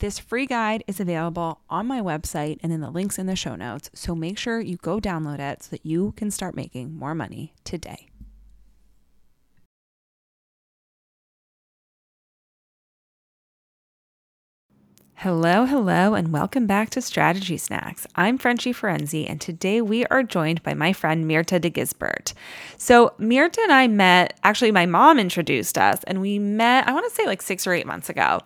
This free guide is available on my website and in the links in the show notes, so make sure you go download it so that you can start making more money today. Hello, hello, and welcome back to Strategy Snacks. I'm Frenchie Ferenczi, and today we are joined by my friend Mirta de Gisbert. So, Mirta and I met, actually, my mom introduced us, and we met, I want to say like six or eight months ago.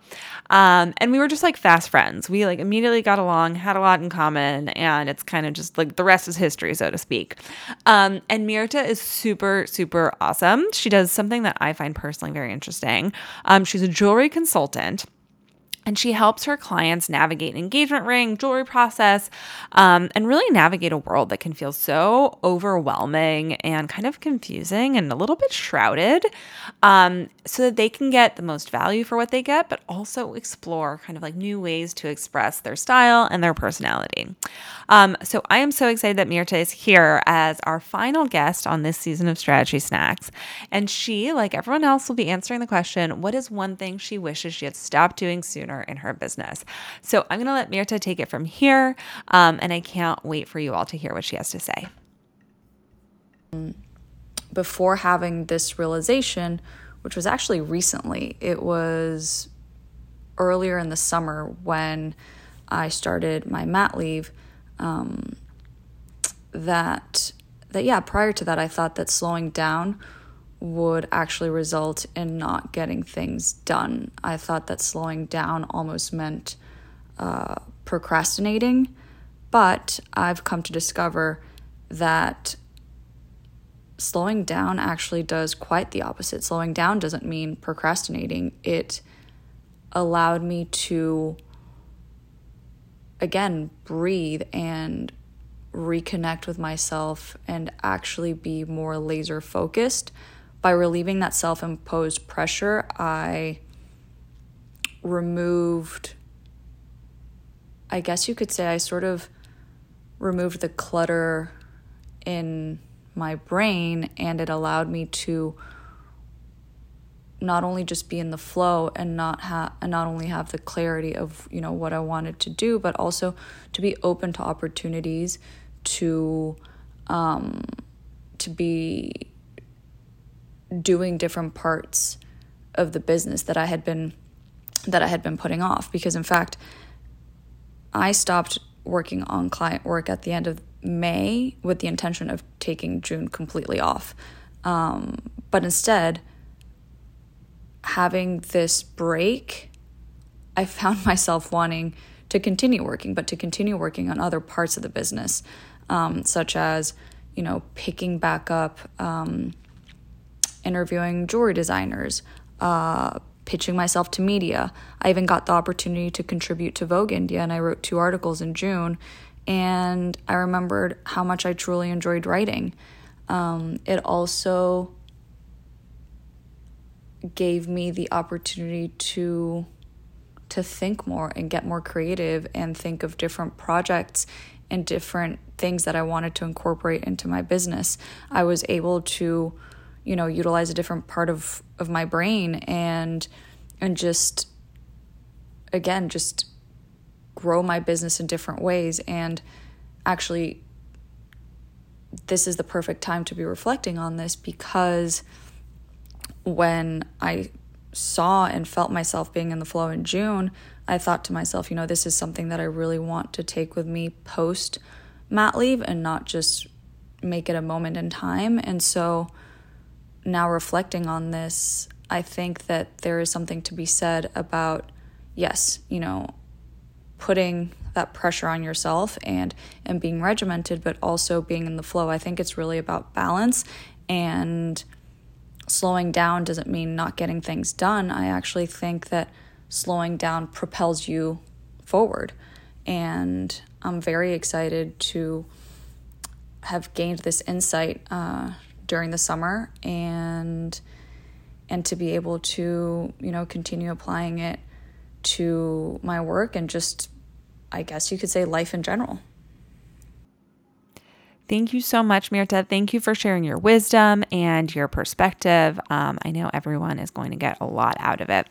Um, and we were just like fast friends. We like immediately got along, had a lot in common, and it's kind of just like the rest is history, so to speak. Um, and Mirta is super, super awesome. She does something that I find personally very interesting. Um, she's a jewelry consultant and she helps her clients navigate engagement ring, jewelry process, um, and really navigate a world that can feel so overwhelming and kind of confusing and a little bit shrouded um, so that they can get the most value for what they get, but also explore kind of like new ways to express their style and their personality. Um, so I am so excited that Mirta is here as our final guest on this season of Strategy Snacks. And she, like everyone else, will be answering the question what is one thing she wishes she had stopped doing sooner? in her business. So I'm going to let Mirta take it from here. Um, and I can't wait for you all to hear what she has to say. Before having this realization, which was actually recently, it was earlier in the summer when I started my mat leave. Um, that that yeah, prior to that, I thought that slowing down would actually result in not getting things done. I thought that slowing down almost meant uh, procrastinating, but I've come to discover that slowing down actually does quite the opposite. Slowing down doesn't mean procrastinating, it allowed me to, again, breathe and reconnect with myself and actually be more laser focused by relieving that self imposed pressure, I removed, I guess you could say, I sort of removed the clutter in my brain and it allowed me to not only just be in the flow and not have and not only have the clarity of you know what I wanted to do but also to be open to opportunities to um to be doing different parts of the business that I had been that I had been putting off because in fact I stopped working on client work at the end of May with the intention of taking June completely off. Um, but instead, having this break, I found myself wanting to continue working, but to continue working on other parts of the business, um, such as, you know, picking back up um, interviewing jewelry designers, uh, pitching myself to media. I even got the opportunity to contribute to Vogue India, and I wrote two articles in June. And I remembered how much I truly enjoyed writing. Um, it also gave me the opportunity to to think more and get more creative and think of different projects and different things that I wanted to incorporate into my business. I was able to you know utilize a different part of of my brain and and just again just grow my business in different ways and actually this is the perfect time to be reflecting on this because when I saw and felt myself being in the flow in June, I thought to myself, you know, this is something that I really want to take with me post mat leave and not just make it a moment in time. And so now reflecting on this, I think that there is something to be said about, yes, you know, putting that pressure on yourself and and being regimented but also being in the flow. I think it's really about balance and slowing down doesn't mean not getting things done. I actually think that slowing down propels you forward. And I'm very excited to have gained this insight uh, during the summer and and to be able to you know continue applying it to my work and just I guess you could say life in general. Thank you so much, Mirta. Thank you for sharing your wisdom and your perspective. Um, I know everyone is going to get a lot out of it.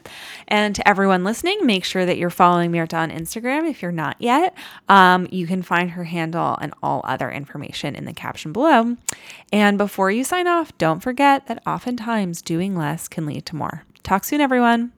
And to everyone listening, make sure that you're following Mirta on Instagram if you're not yet. Um, you can find her handle and all other information in the caption below. And before you sign off, don't forget that oftentimes doing less can lead to more. Talk soon, everyone.